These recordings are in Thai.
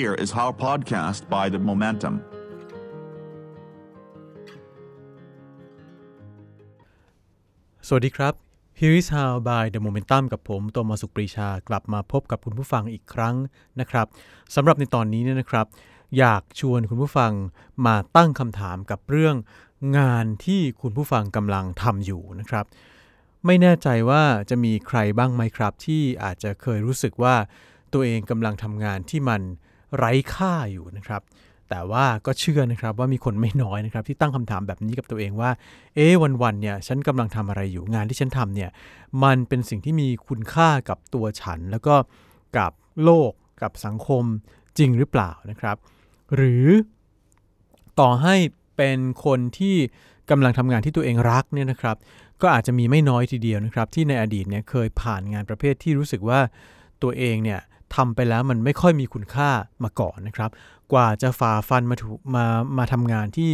Here is our podcast by The Momentum. สวัสดีครับ Here is how by the momentum กับผมโตมาสุขปรีชากลับมาพบกับคุณผู้ฟังอีกครั้งนะครับสำหรับในตอนนี้เนี่ยนะครับ อยากชวนคุณผู้ฟังมาตั้งคำถามกับเรื่องงานที่คุณผู้ฟังกำลังทำอยู่นะครับ ไม่แน่ใจว่าจะมีใครบ้างไหมครับ ที่อาจจะเคยรู้สึกว่าตัวเองกำลังทำงานที่มัน ไร้ค่าอยู่นะครับ แต่ว่าก็เชื่อนะครับว่ามีคนไม่น้อยนะครับที่ตั้งคำถามแบบนี้กับตัวเองว่า เอ๊ะวันๆเนี่ยฉันกำลังทำอะไรอยู่งานที่ฉันทำเนี่ยมันเป็นสิ่งที่มีคุณค่ากับตัวฉัน แล้วก็กับโลกกับสังคมจริงหรือเปล่านะครับ หรือต่อให้เป็นคนที่กำลังทำงานที่ตัวเองรักเนี่ยนะครับ ก็อาจจะมีไม่น้อยทีเดียวนะครับ ที่ในอดีตเนี่ยเคยผ่านงานประเภทที่รู้สึกว่าตัวเองเนี่ย ทำไปแล้วมันไม่ค่อยมีคุณค่ามาก่อนนะครับ กว่าจะฝ่าฟันมาถูมามาทำงานที่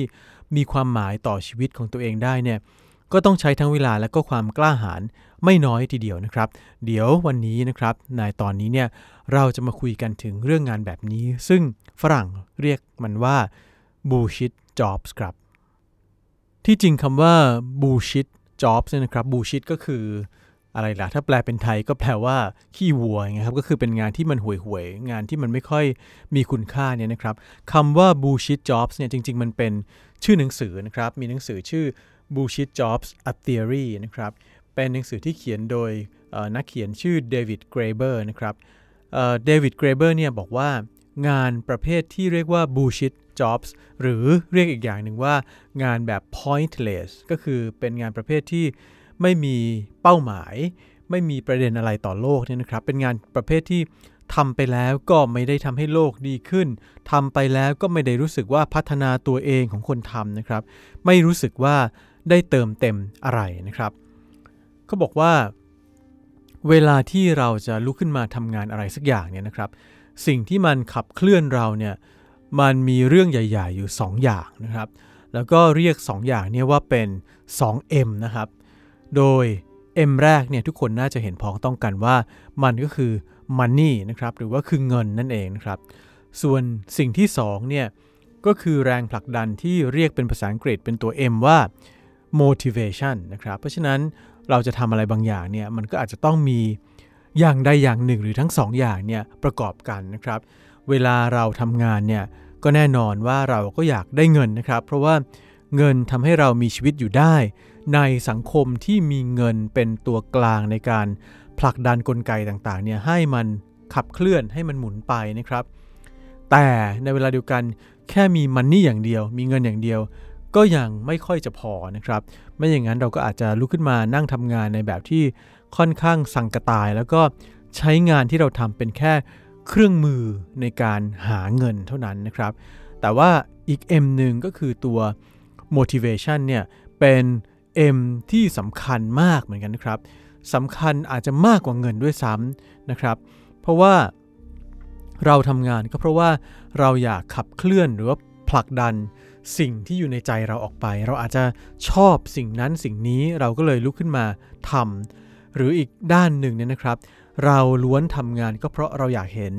มีความหมายต่อชีวิตของตัวเองได้เนี่ยก็ต้องใช้ทั้งเวลาและก็ความกล้าหาญไม่น้อยทีเดียวนะครับ เดี๋ยววันนี้นะครับในตอนนี้เนี่ยเราจะมาคุยกันถึงเรื่องงานแบบนี้ ซึ่งฝรั่งเรียกมันว่า bullshit jobs ครับ ที่จริงคำว่า bullshit jobs เนี่ยนะครับ bullshit ก็คือ อะไรล่ะถ้าแปลเป็นไทยก็แปลว่าขี้วัวไงครับก็คือเป็นงานที่มันห่วยหวยงานที่มันไม่ค่อยมีคุณค่าเนี่ยนะครับคำว่า bullshit jobs เนี่ยจริง ๆ มันเป็นชื่อหนังสือนะครับมีหนังสือชื่อ bullshit jobs a theory นะครับเป็นหนังสือที่เขียนโดยนักเขียนชื่อเดวิดเกรเบอร์นะครับเดวิดเกรเบอร์เนี่ยบอกว่างานประเภทที่เรียกว่า bullshit jobs หรือเรียกอีกอย่างหนึ่งว่างานแบบ pointless ก็คือเป็นงานประเภทที่ ไม่มีเป้าหมาย ไม่มีประเด็นอะไรต่อโลกเนี่ยนะครับ เป็นงานประเภทที่ทำไปแล้วก็ไม่ได้ทำให้โลกดีขึ้นทำไปแล้วก็ไม่ได้รู้สึกว่าพัฒนาตัวเองของคนทำนะครับ ไม่รู้สึกว่าได้เติมเต็มอะไรนะครับเขาบอกว่า เวลาที่เราจะลุกขึ้นมาทำงานอะไรสักอย่างเนี่ยนะครับ สิ่งที่มันขับเคลื่อนเราเนี่ยมันมีเรื่องใหญ่ ๆ อยู่ 2 อย่างนะครับ แล้วก็เรียก 2 อย่างเนี่ยว่าเป็น 2M นะครับ โดย M แรกเนี่ยทุกคนน่าจะเห็นพ้องต้องกันว่า มันก็คือ money นะครับหรือว่าคือเงินนั่นเองนะครับ ส่วนสิ่งที่2เนี่ยก็คือแรงผลักดันที่เรียกเป็นภาษาอังกฤษเป็นตัว M ว่า motivation นะครับ เพราะฉะนั้นเราจะทำอะไรบางอย่างเนี่ยมันก็อาจจะต้องมีอย่างใดอย่างหนึ่งหรือทั้งสองอย่างเนี่ยประกอบกันนะครับ เวลาเราทำงานเนี่ยก็แน่นอนว่าเราก็อยากได้เงินนะครับ เพราะว่าเงินทำให้เรามีชีวิตอยู่ได้ ในสังคมที่มีเงินเป็นตัวกลางในการผลักดันกลไกต่างๆเนี่ยให้มันขับเคลื่อนให้มันหมุนไปนะครับ แต่ในเวลาเดียวกันแค่มีมันนี่อย่างเดียว มีเงินอย่างเดียว ก็ยังไม่ค่อยจะพอนะครับ ไม่อย่างนั้นเราก็อาจจะลุกขึ้นมานั่งทำงานในแบบที่ค่อนข้างสังกตาย แล้วก็ใช้งานที่เราทำเป็นแค่เครื่องมือในการหาเงินเท่านั้นนะครับ แต่ว่าอีก M หนึ่งก็คือตัว motivation เนี่ยเป็น M ที่สำคัญมากเหมือนกันนะครับสำคัญอาจจะมากกว่าเงินด้วยซ้ำนะครับ เพราะว่าเราทำงานก็เพราะว่าเราอยากขับเคลื่อนหรือว่าผลักดันสิ่งที่อยู่ในใจเราออกไป เราอาจจะชอบสิ่งนั้นสิ่งนี้เราก็เลยลุกขึ้นมาทำหรืออีกด้านหนึ่งเนี่ยนะครับ เราล้วนทำงานก็เพราะเราอยากเห็น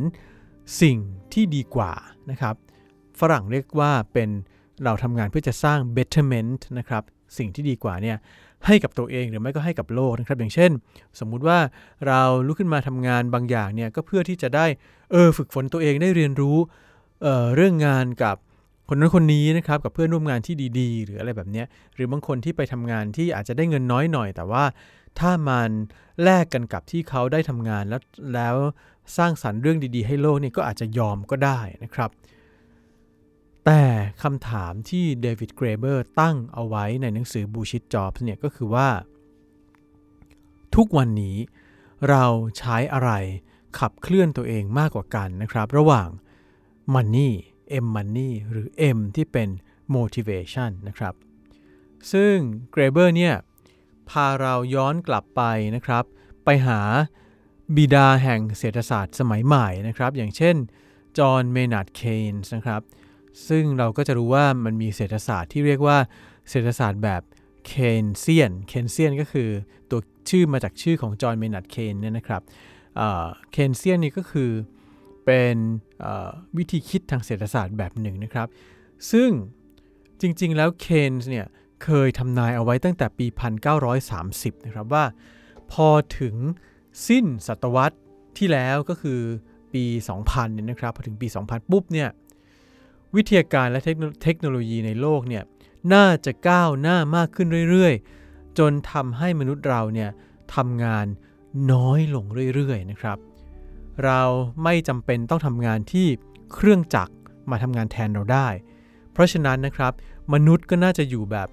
สิ่งที่ดีกว่านะครับ ฝรั่งเรียกว่าเป็นเราทำงานเพื่อจะสร้าง betterment นะครับ สิ่งที่ดีกว่าเนี่ยให้กับตัวเองหรือไม่ก็ให้กับโลกนะครับ อย่างเช่น สมมุติว่าเราลุกขึ้นมาทำงานบางอย่างเนี่ยก็เพื่อที่จะได้เออฝึกฝนตัวเองได้เรียนรู้เออเรื่องงานกับคนนั้นคนนี้นะครับกับเพื่อนร่วมงานที่ดีๆ หรืออะไรแบบเนี้ยหรือบางคนที่ไปทำงานที่อาจจะได้เงินน้อยหน่อย แต่ว่าถ้ามันแลกกันกับที่เขาได้ทำงานแล้วแล้วสร้างสรรค์เรื่องดีๆ ให้โลกนี่ก็อาจจะยอมก็ได้นะครับ แต่คำถามที่เดวิดเกรเบอร์ตั้งเอาไว้ในหนังสือ Bullshit Jobs เนี่ยก็คือว่า ทุกวันนี้เราใช้อะไรขับเคลื่อนตัวเองมากกว่ากันนะครับ ระหว่าง Money M Money หรือ M ที่เป็น motivation นะครับ ซึ่งเกรเบอร์เนี่ยพาเราย้อนกลับไปนะครับ ไปหาบิดาแห่งเศรษฐศาสตร์สมัยใหม่นะครับ อย่างเช่น จอห์นเมนาร์ด เคนส์นะครับ ซึ่งเราก็จะรู้ว่ามันมีเศรษฐศาสตร์ที่เรียกว่าเศรษฐศาสตร์แบบเคนเซียนเคนเซียนก็คือตัวชื่อมาจากชื่อของจอห์นเมนาร์ดเคนเนี่ยนะครับเคนเซียนนี่ก็คือเเป็นวิธีคิดทางเศรษฐศาสตร์แบบหนึ่งนะครับ ซึ่งจริงๆ แล้วเคนส์เนี่ยเคยทำนายเอาไว้ตั้งแต่ปี 1930 นะครับว่าพอถึงสิ้นศตวรรษที่แล้วก็คือปี 2000 เนี่ยนะครับ พอถึงปี 2000 ปุ๊บเนี่ย วิทยาการและเทคโนโลยีในโลกเนี่ยน่าจะก้าวหน้ามากขึ้นเรื่อยๆ จนทำให้มนุษย์เราเนี่ยทำงานน้อยลงเรื่อยๆนะครับ เราไม่จำเป็นต้องทำงานที่เครื่องจักรมาทำงานแทนเราได้ เพราะฉะนั้นนะครับ มนุษย์ก็น่าจะอยู่แบบ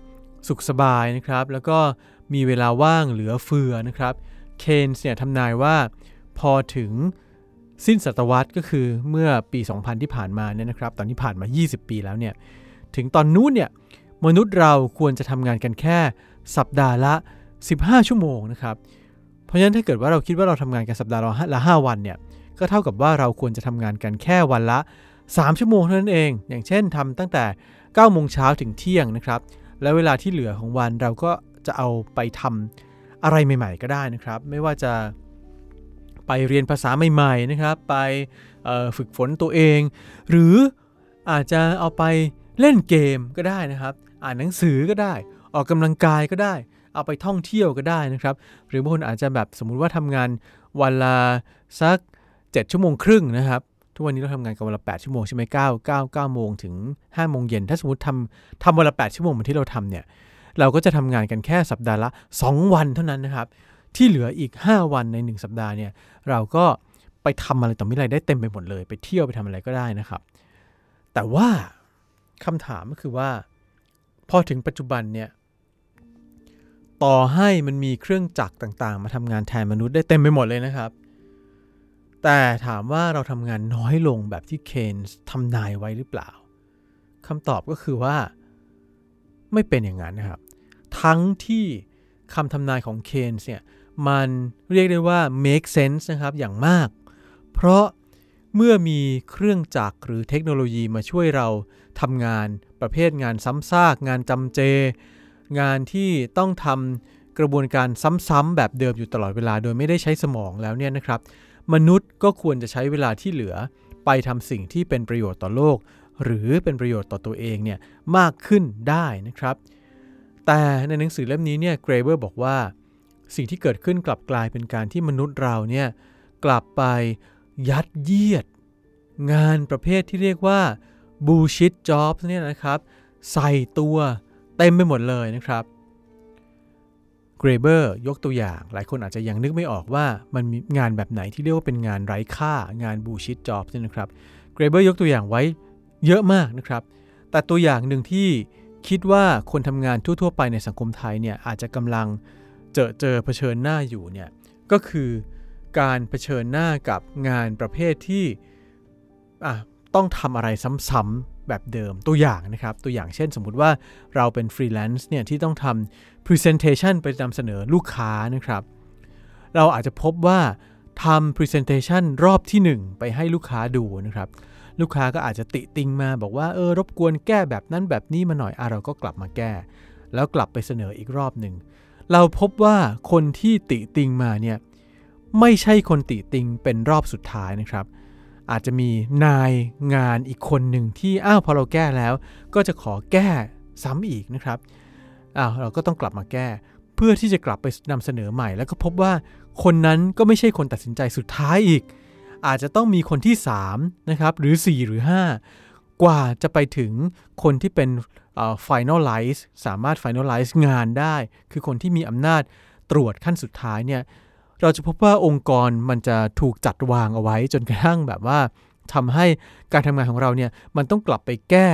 สุขสบายนะครับ แล้วก็มีเวลาว่างเหลือเฟือนะครับ เคนส์เนี่ยทำนายว่าพอถึง สิ้นศตวรรษก็คือเมื่อปี 2000 ที่ผ่านมาเนี่ยนะครับ ตอนนี้ผ่านมา 20 ปีแล้วเนี่ย ถึงตอนนู้นเนี่ยมนุษย์เราควรจะทำงานกันแค่สัปดาห์ละ 15 ชั่วโมงนะครับ เพราะฉะนั้นถ้าเกิดว่าเราคิดว่าเราทำงานกันสัปดาห์ละ 5 วันเนี่ย ก็เท่ากับว่าเราควรจะทำงานกันแค่วันละ 3 ชั่วโมงเท่านั้นเอง อย่างเช่นทำตั้งแต่9โมงเช้าถึงเที่ยงนะครับ แล้วเวลาที่เหลือของวันเราก็จะเอาไปทำอะไรใหม่ ๆ ก็ได้นะครับ ไม่ว่าจะ ไปเรียนภาษาใหม่ๆนะครับ ไปฝึกฝนตัวเอง หรืออาจจะเอาไปเล่นเกมก็ได้นะครับ อ่านหนังสือก็ได้ ออกกำลังกายก็ได้ เอาไปท่องเที่ยวก็ได้นะครับ หรือบางคนอาจจะแบบสมมุติว่าทำงานวันละสัก 7 ชั่วโมงครึ่งนะครับทุกวันนี้เราทำงานกันวันละ 8 ชั่วโมงใช่ไหม9 9 9โมงถึง 5 โมงเย็น ถ้าสมมติทำทำวันละ 8 ชั่วโมงเหมือนที่เราทำเนี่ย เราก็จะทำงานกันแค่สัปดาห์ละ 2 วันเท่านั้นนะครับ ที่เหลืออีก 5 วันใน 1 สัปดาห์เนี่ย เราก็ไปทำอะไรต่อไม่อะไรได้เต็มไปหมดเลย ไปเที่ยวไปทำอะไรก็ได้นะครับ แต่ว่าคำถามก็คือว่า พอถึงปัจจุบันเนี่ยต่อให้มันมีเครื่องจักรต่างๆ มาทำงานแทนมนุษย์ได้เต็มไปหมดเลยนะครับ แต่ถามว่าเราทำงานน้อยลงแบบที่เคนส์ทำนายไว้หรือเปล่าคำตอบก็คือว่าไม่เป็นอย่างนั้นนะครับ ทั้งที่คำทำนายของเคนส์เนี่ย มันเรียกได้ว่า make sense นะครับอย่างมาก เพราะเมื่อมีเครื่องจักรหรือเทคโนโลยีมาช่วยเราทำงานประเภทงานซ้ำซาก งานจำเจ งานที่ต้องทำกระบวนการซ้ำๆแบบเดิมอยู่ตลอดเวลา โดยไม่ได้ใช้สมองแล้วเนี่ยนะครับ มนุษย์ก็ควรจะใช้เวลาที่เหลือ ไปทำสิ่งที่เป็นประโยชน์ต่อโลก หรือเป็นประโยชน์ต่อตัวเองเนี่ยมากขึ้นได้นะครับ แต่ในหนังสือเล่มนี้เนี่ยเกรเบอร์บอกว่า สิ่งที่เกิดขึ้นกลับกลายเป็นการที่มนุษย์เราเนี่ยกลับไปยัดเยียด งานประเภทที่เรียกว่า bullshit jobs เนี่ยนะครับใส่ตัวเต็มไปหมดเลยนะครับเกรเบอร์ยกตัวอย่าง หลายคนอาจจะยังนึกไม่ออกว่ามันมีงานแบบไหนที่เรียกว่าเป็นงานไร้ค่างาน bullshit jobs เนี่ยนะครับเกรเบอร์ยกตัวอย่างไว้เยอะมากนะครับ แต่ตัวอย่างหนึ่งที่คิดว่าคนทำงานทั่ว ๆ ไปในสังคมไทยเนี่ยอาจจะกำลัง เจอเจอเผชิญหน้าอยู่เนี่ยก็คือการเผชิญหน้ากับงานประเภทที่ต้องทำอะไรซ้ำๆแบบเดิมตัวอย่างนะครับ ตัวอย่างเช่นสมมุติว่าเราเป็นฟรีแลนซ์เนี่ยที่ต้องทำ Presentation ไปนำเสนอลูกค้านะครับ เราอาจจะพบว่าทำ Presentation รอบที่ 1 ไปให้ลูกค้าดูนะครับ ลูกค้าก็อาจจะติติงมาบอกว่าเออรบกวนแก้แบบนั้นแบบนี้มาหน่อยอะเราก็กลับมาแก้ แล้วกลับไปเสนออีกรอบหนึ่ง เราพบว่าคนที่ติติงมาเนี่ยไม่ใช่คนติติงเป็นรอบสุดท้ายนะครับ อาจจะมีนายงานอีกคนหนึ่งที่อ้าวพอเราแก้แล้ว ก็จะขอแก้ซ้ำอีกนะครับอ้าวเราก็ต้องกลับมาแก้ เพื่อที่จะกลับไปนำเสนอใหม่ แล้วก็พบว่าคนนั้นก็ไม่ใช่คนตัดสินใจสุดท้ายอีก อาจจะต้องมีคนที่3นะครับหรือ 4 หรือ 5 กว่าจะไปถึงคนที่เป็น finalize สามารถ finalize งานได้ คือคนที่มีอำนาจตรวจขั้นสุดท้ายเนี่ยเราจะพบว่าองค์กรมันจะถูกจัดวางเอาไว้จนกระทั่งแบบว่าทำให้การทำงานของเราเนี่ยมันต้องกลับไปแก้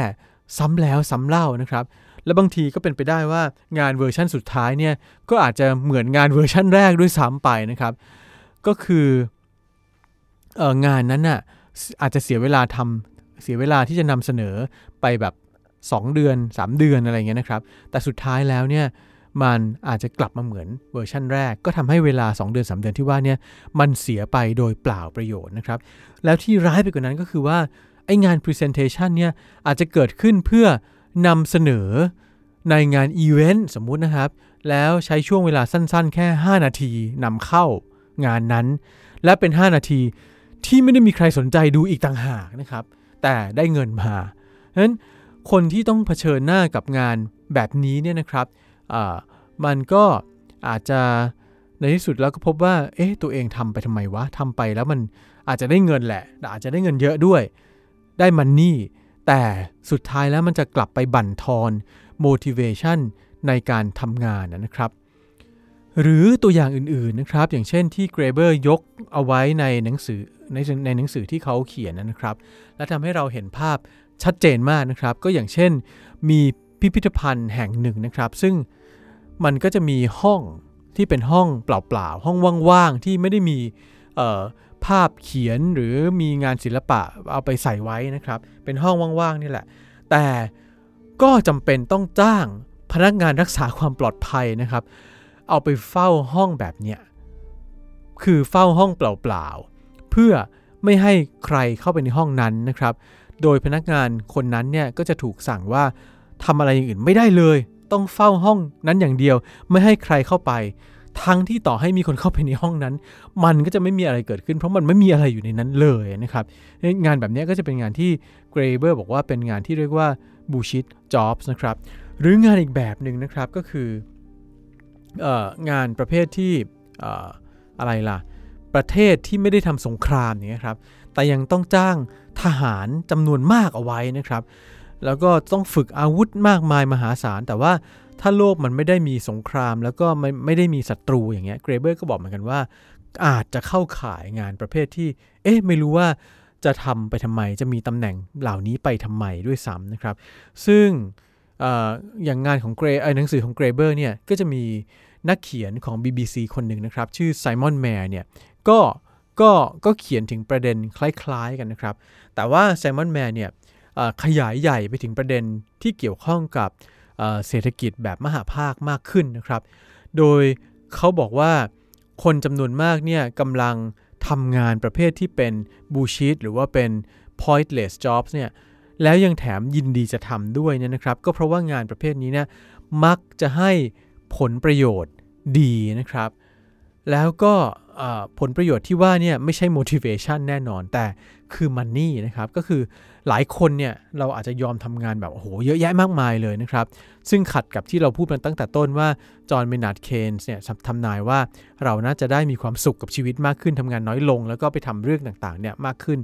ซ้ำแล้วซ้ำเล่านะครับและบางทีก็เป็นไปได้ว่างานเวอร์ชั่นสุดท้ายเนี่ยก็อาจจะเหมือนงานเวอร์ชั่นแรกด้วยซ้ำไปนะครับ ก็คืออองานนั้นน่ะอาจจะเสียเวลาทำเสียเวลาที่จะนำเสนอไปแบบ 2 เดือน 3 เดือนอะไรเงี้ยนะครับ แต่สุดท้ายแล้วเนี่ยมันอาจจะกลับมาเหมือนเวอร์ชันแรก ก็ทำให้เวลา 2 เดือน 3 เดือนที่ว่าเนี่ยมันเสียไปโดยเปล่าประโยชน์นะครับ แล้วที่ร้ายไปกว่านั้นก็คือว่าไองาน Presentation เนี่ยอาจจะเกิดขึ้นเพื่อนำเสนอในงานอีเวนต์สมมุตินะครับ แล้วใช้ช่วงเวลาสั้นๆ แค่ 5 นาทีนำเข้างานนั้น และเป็น 5 นาทีที่ไม่ได้มีใครสนใจดูอีกต่างหากนะครับ แต่ได้เงินมาฉะนั้น คนที่ต้องเผชิญหน้ากับงานแบบนี้เนี่ยนะครับมันก็อาจจะในที่สุดแล้วก็พบว่า เอ๊ะ ตัวเองทำไปทำไมวะทำไปแล้วมันอาจจะได้เงินแหละ อาจจะได้เงินเยอะด้วย ได้มันนี่ แต่สุดท้ายแล้วมันจะกลับไปบั่นทอน motivation ในการทำงานนะครับ หรือตัวอย่างอื่นๆนะครับ อย่างเช่นที่เกรเบอร์ยกเอาไว้ในหนังสือในในหนังสือที่เขาเขียนนะครับ และทำให้เราเห็นภาพ ชัดเจนมากนะครับ ก็อย่างเช่น มีพิพิธภัณฑ์แห่งหนึ่งนะครับ ซึ่งมันก็จะมีห้องที่เป็นห้องเปล่าๆ ห้องว่างๆ ที่ไม่ได้มีภาพเขียนหรือมีงานศิลปะเอาไปใส่ไว้นะครับ เป็นห้องว่างๆ นี่แหละ แต่ก็จำเป็นต้องจ้างพนักงานรักษาความปลอดภัยนะครับ เอาไปเฝ้าห้องแบบเนี้ยคือเฝ้าห้องเปล่าๆ เพื่อไม่ให้ใครเข้าไปในห้องนั้นนะครับ โดยพนักงานคนนั้นเนี่ยก็จะถูกสั่งว่าทำอะไรอย่างอื่นไม่ได้เลย ต้องเฝ้าห้องนั้นอย่างเดียว ไม่ให้ใครเข้าไป ทั้งที่ต่อให้มีคนเข้าไปในห้องนั้น มันก็จะไม่มีอะไรเกิดขึ้น เพราะมันไม่มีอะไรอยู่ในนั้นเลยนะครับงานแบบนี้ก็จะเป็นงานที่เกรเบอร์บอกว่าเป็นงานที่เรียกว่าบูชิตจ็อบส์นะครับหรืองานอีกแบบหนึ่งนะครับก็คือองานประเภทที่อะไรล่ะ ประเทศที่ไม่ได้ทำสงครามอย่างนี้ครับ แต่ยังต้องจ้างทหารจำนวนมากเอาไว้นะครับ แล้วก็ต้องฝึกอาวุธมากมายมหาศาล แต่ว่าถ้าโลกมันไม่ได้มีสงคราม แล้วก็ไม่ไม่ได้มีศัตรูอย่างเงี้ยเกรเบอร์ก็บอกเหมือนกันว่า อาจจะเข้าข่ายงานประเภทที่ เอ๊ะไม่รู้ว่าจะทำไปทำไมจะมีตำแหน่งเหล่านี้ไปทำไมด้วยซ้ำนะครับ ซึ่งออย่างงานของเกรหนังสือของเกรเบอร์เนี่ยก็จะมีนักเขียนของ BBC คนหนึ่งนะครับ ชื่อไซมอนแมร์เนี่ยก็ ก็ก็เขียนถึงประเด็นคล้ายๆกันนะครับ แต่ว่าไซมอนแมร์เนี่ยขยายใหญ่ไปถึงประเด็นที่เกี่ยวข้องกับเศรษฐกิจแบบมหาภาคมากขึ้นนะครับ โดยเขาบอกว่าคนจำนวนมากเนี่ยกำลังทำงานประเภทที่เป็นบูชิตหรือว่าเป็น pointless jobs เนี่ยแล้วยังแถมยินดีจะทำด้วยเนี่ยนะครับ ก็เพราะว่างานประเภทนี้เนี่ยมักจะให้ผลประโยชน์ดีนะครับ แล้วก็ ผลประโยชน์ที่ว่าเนี่ยไม่ใช่ motivation แน่นอน แต่คือ money นะครับ ก็คือหลายคนเนี่ยเราอาจจะยอมทำงานแบบโอ้โหเยอะแยะมากมายเลยนะครับ ซึ่งขัดกับที่เราพูดมาตั้งแต่ต้นว่า จอห์นเมนาร์ดเคนส์เนี่ยทำนายว่าเราน่าจะได้มีความสุขกับชีวิตมากขึ้นทำงานน้อยลง แล้วก็ไปทำเรื่องต่างๆเนี่ยมากขึ้น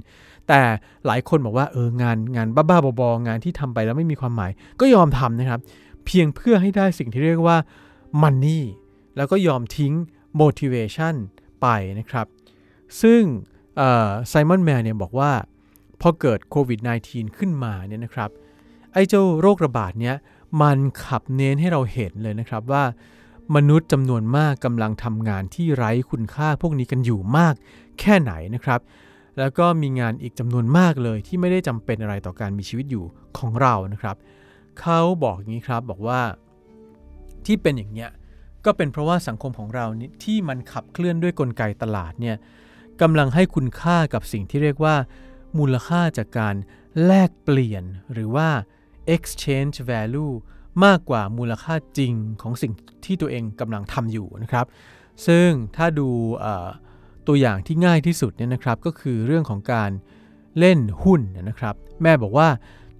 แต่หลายคนบอกว่าเอองานงานบ้าๆบอๆงานที่ทำไปแล้วไม่มีความหมาย ก็ยอมทำนะครับ เพียงเพื่อให้ได้สิ่งที่เรียกว่า money แล้วก็ยอมทิ้ง motivation ไปนะครับ ซึ่งไซมอนแมนเนี่ยบอกว่า พอเกิดโควิด -19 ขึ้นมาเนี่ยนะครับไอ้เจ้าโรคระบาดเนี้ยมันขับเน้นให้เราเห็นเลยนะครับว่ามนุษย์จำนวนมากกำลังทำงานที่ไร้คุณค่าพวกนี้กันอยู่มากแค่ไหนนะครับ แล้วก็มีงานอีกจำนวนมากเลยที่ไม่ได้จำเป็นอะไรต่อการมีชีวิตอยู่ของเรานะครับ เขาบอกอย่างนี้ครับบอกว่าที่เป็นอย่างเนี้ย ก็เป็นเพราะว่าสังคมของเรานี่ที่มันขับเคลื่อนด้วยกลไกตลาดเนี่ยกำลังให้คุณค่ากับสิ่งที่เรียกว่า มูลค่าจากการแลกเปลี่ยน หรือว่า exchange value มากกว่ามูลค่าจริงของสิ่งที่ตัวเองกำลังทำอยู่นะครับ ซึ่งถ้าดูตัวอย่างที่ง่ายที่สุดเนี่ยนะครับ ก็คือเรื่องของการเล่นหุ้นนะครับ แม่บอกว่า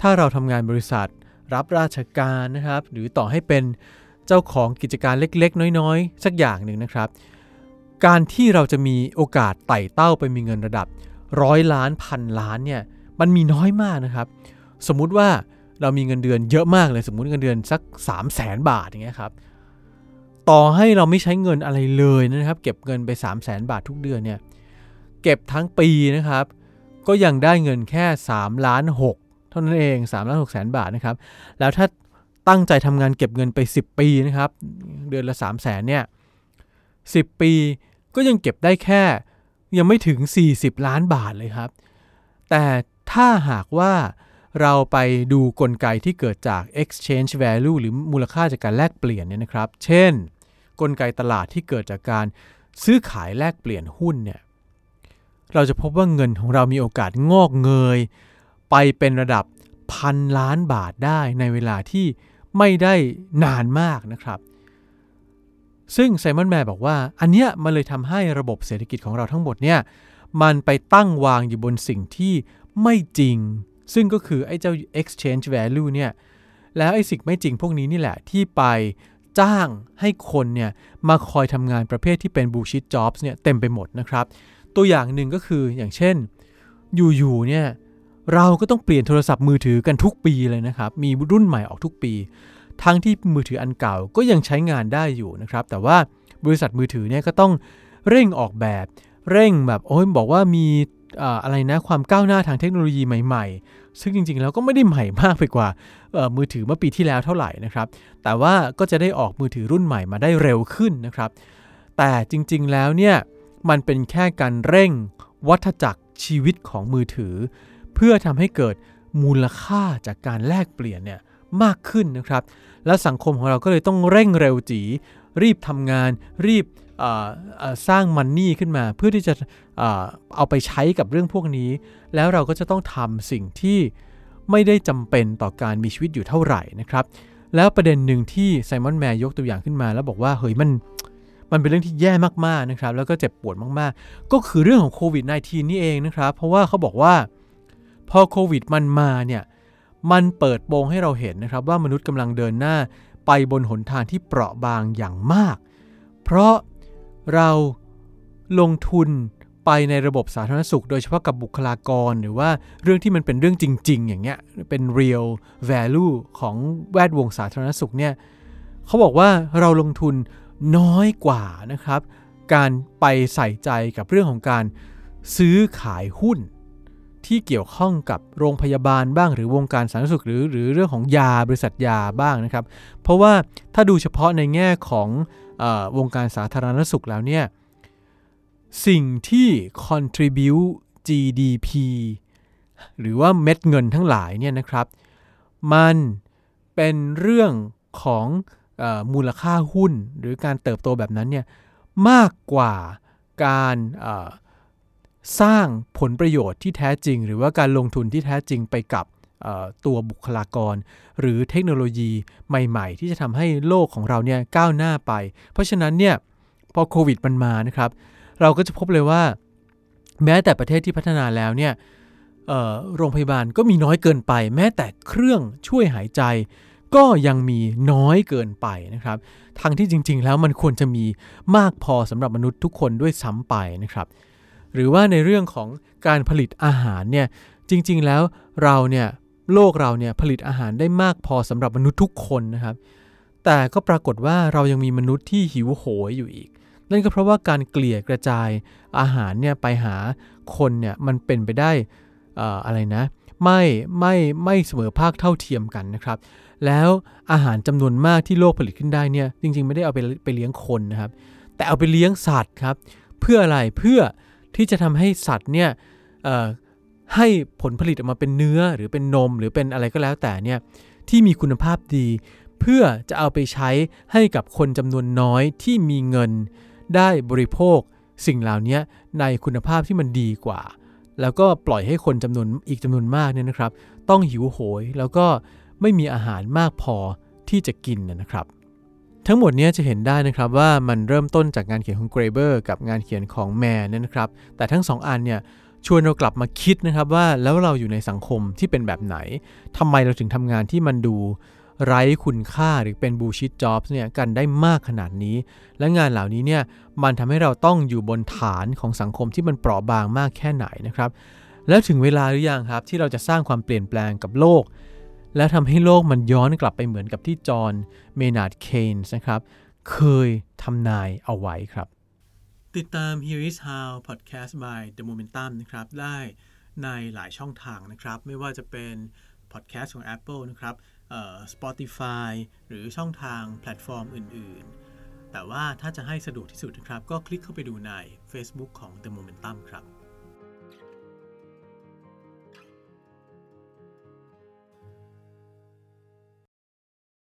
ถ้าเราทำงานบริษัทรับราชการนะครับ หรือต่อให้เป็น เจ้าของกิจการเล็กๆ น้อยๆ สักอย่างหนึ่งนะครับ การที่เราจะมีโอกาสไต่เต้าไปมีเงินระดับร้อยล้านพันล้านเนี่ยมันมีน้อยมากนะครับ สมมุติว่าเรามีเงินเดือนเยอะมากเลยสมมุติเงินเดือนสัก 3 0 0แสนบาทอย่างเงี้ยครับต่อให้เราไม่ใช้เงินอะไรเลยนะครับ เก็บเงินไป 3 0 0แสนบาททุกเดือนเนี่ยเก็บทั้งปีนะครับ ก็ยังได้เงินแค่3ล้าน6เท่านั้นเอง3ล้าน6แสนบาทนะครับ แล้วถ้า ตั้งใจทำงานเก็บเงินไป 10 ปีนะครับ เดือนละ 3 0 0แสนเนี่ย10 ปีก็ยังเก็บได้แค่ยังไม่ถึง 40 ล้านบาทเลยครับ แต่ถ้าหากว่าเราไปดูกลไกที่เกิดจาก exchange value หรือมูลค่าจากการแลกเปลี่ยนเนี่ยนะครับ เช่น กลไกตลาดที่เกิดจากการซื้อขายแลกเปลี่ยนหุ้นเนี่ย เราจะพบว่าเงินของเรามีโอกาสงอกเงย ไปเป็นระดับพันล้านบาทได้ในเวลาที่ ไม่ได้นานมากนะครับ ซึ่งไซมอนแมร์บอกว่า อันเนี้ยมันเลยทำให้ระบบเศรษฐกิจของเราทั้งหมดเนี่ยมันไปตั้งวางอยู่บนสิ่งที่ไม่จริง ซึ่งก็คือไอ้เจ้า exchange value เนี่ยแล้วไอ้สิ่งไม่จริงพวกนี้นี่แหละที่ไปจ้างให้คนเนี่ยมาคอยทำงานประเภทที่เป็น bullshit jobs เนี่ยเต็มไปหมดนะครับ ตัวอย่างหนึ่งก็คืออย่างเช่นอยู่ๆเนี่ย เราก็ต้องเปลี่ยนโทรศัพท์มือถือกันทุกปีเลยนะครับ มีรุ่นใหม่ออกทุกปี ทั้งที่มือถืออันเก่าก็ยังใช้งานได้อยู่นะครับ แต่ว่าบริษัทมือถือเนี่ยก็ต้องเร่งออกแบบ เร่งแบบโอ้ยบอกว่ามีอะไรนะความก้าวหน้าทางเทคโนโลยีใหม่ ๆ ซึ่งจริงๆ แล้วก็ไม่ได้ใหม่มากไปกว่ามือถือเมื่อปีที่แล้วเท่าไหร่นะครับ แต่ว่าก็จะได้ออกมือถือรุ่นใหม่มาได้เร็วขึ้นนะครับ แต่จริงๆ แล้วเนี่ยมันเป็นแค่การเร่งวัฏจักรชีวิตของมือถือ เพื่อทำให้เกิดมูลค่าจากการแลกเปลี่ยนเนี่ยมากขึ้นนะครับ แล้วสังคมของเราก็เลยต้องเร่งเร็วจีรีบทำงาน รีบสร้างมันนี่ขึ้นมา เพื่อที่จะเอาไปใช้กับเรื่องพวกนี้ แล้วเราก็จะต้องทำสิ่งที่ไม่ได้จำเป็นต่อการมีชีวิตอยู่เท่าไหร่นะครับ แล้วประเด็นหนึ่งที่ไซมอนแมร์ยกตัวอย่างขึ้นมา แล้วบอกว่าเฮ้ยมันมันเป็นเรื่องที่แย่มากๆนะครับ แล้วก็เจ็บปวดมากๆ ก็คือเรื่องของโควิด -19 นี่เองนะครับ เพราะว่าเขาบอกว่า พอโควิดมันมาเนี่ยมันเปิดโปงให้เราเห็นนะครับว่ามนุษย์กำลังเดินหน้าไปบนหนทางที่เปราะบางอย่างมาก เพราะเราลงทุนไปในระบบสาธารณสุข โดยเฉพาะกับบุคลากร หรือว่าเรื่องที่มันเป็นเรื่องจริง ๆ อย่างเงี้ยเป็น real value ของแวดวงสาธารณสุขเนี่ยเขาบอกว่าเราลงทุนน้อยกว่านะครับ การไปใส่ใจกับเรื่องของการซื้อขายหุ้น ที่เกี่ยวข้องกับโรงพยาบาลบ้างหรือวงการสาธารณสุขหรือหรือเรื่องของยาบริษัทยาบ้างนะครับ เพราะว่าถ้าดูเฉพาะในแง่ของอวงการสาธารณสุขแล้วเนี่ยสิ่งที่ contribute GDP หรือว่าเม็ดเงินทั้งหลายเนี่ยนะครับ มันเป็นเรื่องของอมูลค่าหุ้นหรือการเติบโตแบบนั้นเนี่ยมากกว่าการ สร้างผลประโยชน์ที่แท้จริง หรือว่าการลงทุนที่แท้จริงไปกับตัวบุคลากร หรือเทคโนโลยีใหม่ ๆ ที่จะทำให้โลกของเราเนี่ยก้าวหน้าไป เพราะฉะนั้นเนี่ยพอโควิดมันมานะครับ เราก็จะพบเลยว่า แม้แต่ประเทศที่พัฒนาแล้วเนี่ยโรงพยาบาลก็มีน้อยเกินไป แม้แต่เครื่องช่วยหายใจ ก็ยังมีน้อยเกินไปนะครับทั้งที่จริง ๆ แล้วมันควรจะมีมากพอสำหรับมนุษย์ทุกคนด้วยซ้ำไปนะครับ หรือว่าในเรื่องของการผลิตอาหารเนี่ยจริง ๆ แล้วเราเนี่ยโลกเราเนี่ยผลิตอาหารได้มากพอสำหรับมนุษย์ทุกคนนะครับ แต่ก็ปรากฏว่าเรายังมีมนุษย์ที่หิวโหยอยู่อีก นั่นก็เพราะว่าการเกลี่ยกระจายอาหารเนี่ยไปหาคนเนี่ยมันเป็นไปได้อะไรนะไม่ไม่ไม่เสมอภาคเท่าเทียมกันนะครับ แล้วอาหารจำนวนมากที่โลกผลิตขึ้นได้เนี่ยจริง ๆ ไม่ได้เอาไปไปเลี้ยงคนนะครับ แต่เอาไปเลี้ยงสัตว์ครับเพื่ออะไรเพื่อ ที่จะทำให้สัตว์เนี่ยให้ผลผลิตออกมาเป็นเนื้อหรือเป็นนมหรือเป็นอะไรก็แล้วแต่เนี่ยที่มีคุณภาพดี เพื่อจะเอาไปใช้ให้กับคนจำนวนน้อยที่มีเงินได้บริโภค สิ่งเหล่านี้ในคุณภาพที่มันดีกว่า แล้วก็ปล่อยให้คนจำนวนอีกจำนวนมากเนี่ยนะครับ ต้องหิวโหยแล้วก็ไม่มีอาหารมากพอที่จะกินนะครับ ทั้งหมดนี้จะเห็นได้นะครับว่ามันเริ่มต้นจากงานเขียนของเกรเบอร์กับงานเขียนของแมนนะครับ แต่ทั้งสองอันเนี่ยชวนเรากลับมาคิดนะครับว่าแล้วเราอยู่ในสังคมที่เป็นแบบไหนทำไมเราถึงทำงานที่มันดูไร้คุณค่าหรือเป็นบูชิตจ็อบส์เนี่ยกันได้มากขนาดนี้ และงานเหล่านี้เนี่ยมันทำให้เราต้องอยู่บนฐานของสังคมที่มันเปราะบางมากแค่ไหนนะครับ แล้วถึงเวลาหรือยังครับที่เราจะสร้างความเปลี่ยนแปลงกับโลก และทำให้โลกมันย้อนกลับไปเหมือนกับที่จอห์นเมนาร์ดเคนส์นะครับ เคยทำนายเอาไว้ครับ ติดตาม Here is How Podcast by The Momentum นะครับ ได้ในหลายช่องทางนะครับ ไม่ว่าจะเป็น Podcast ของ Apple นะครับ Spotify หรือช่องทางแพลตฟอร์มอื่น ๆ แต่ว่าถ้าจะให้สะดวกที่สุดนะครับ ก็คลิกเข้าไปดูใน Facebook ของ The Momentum ครับ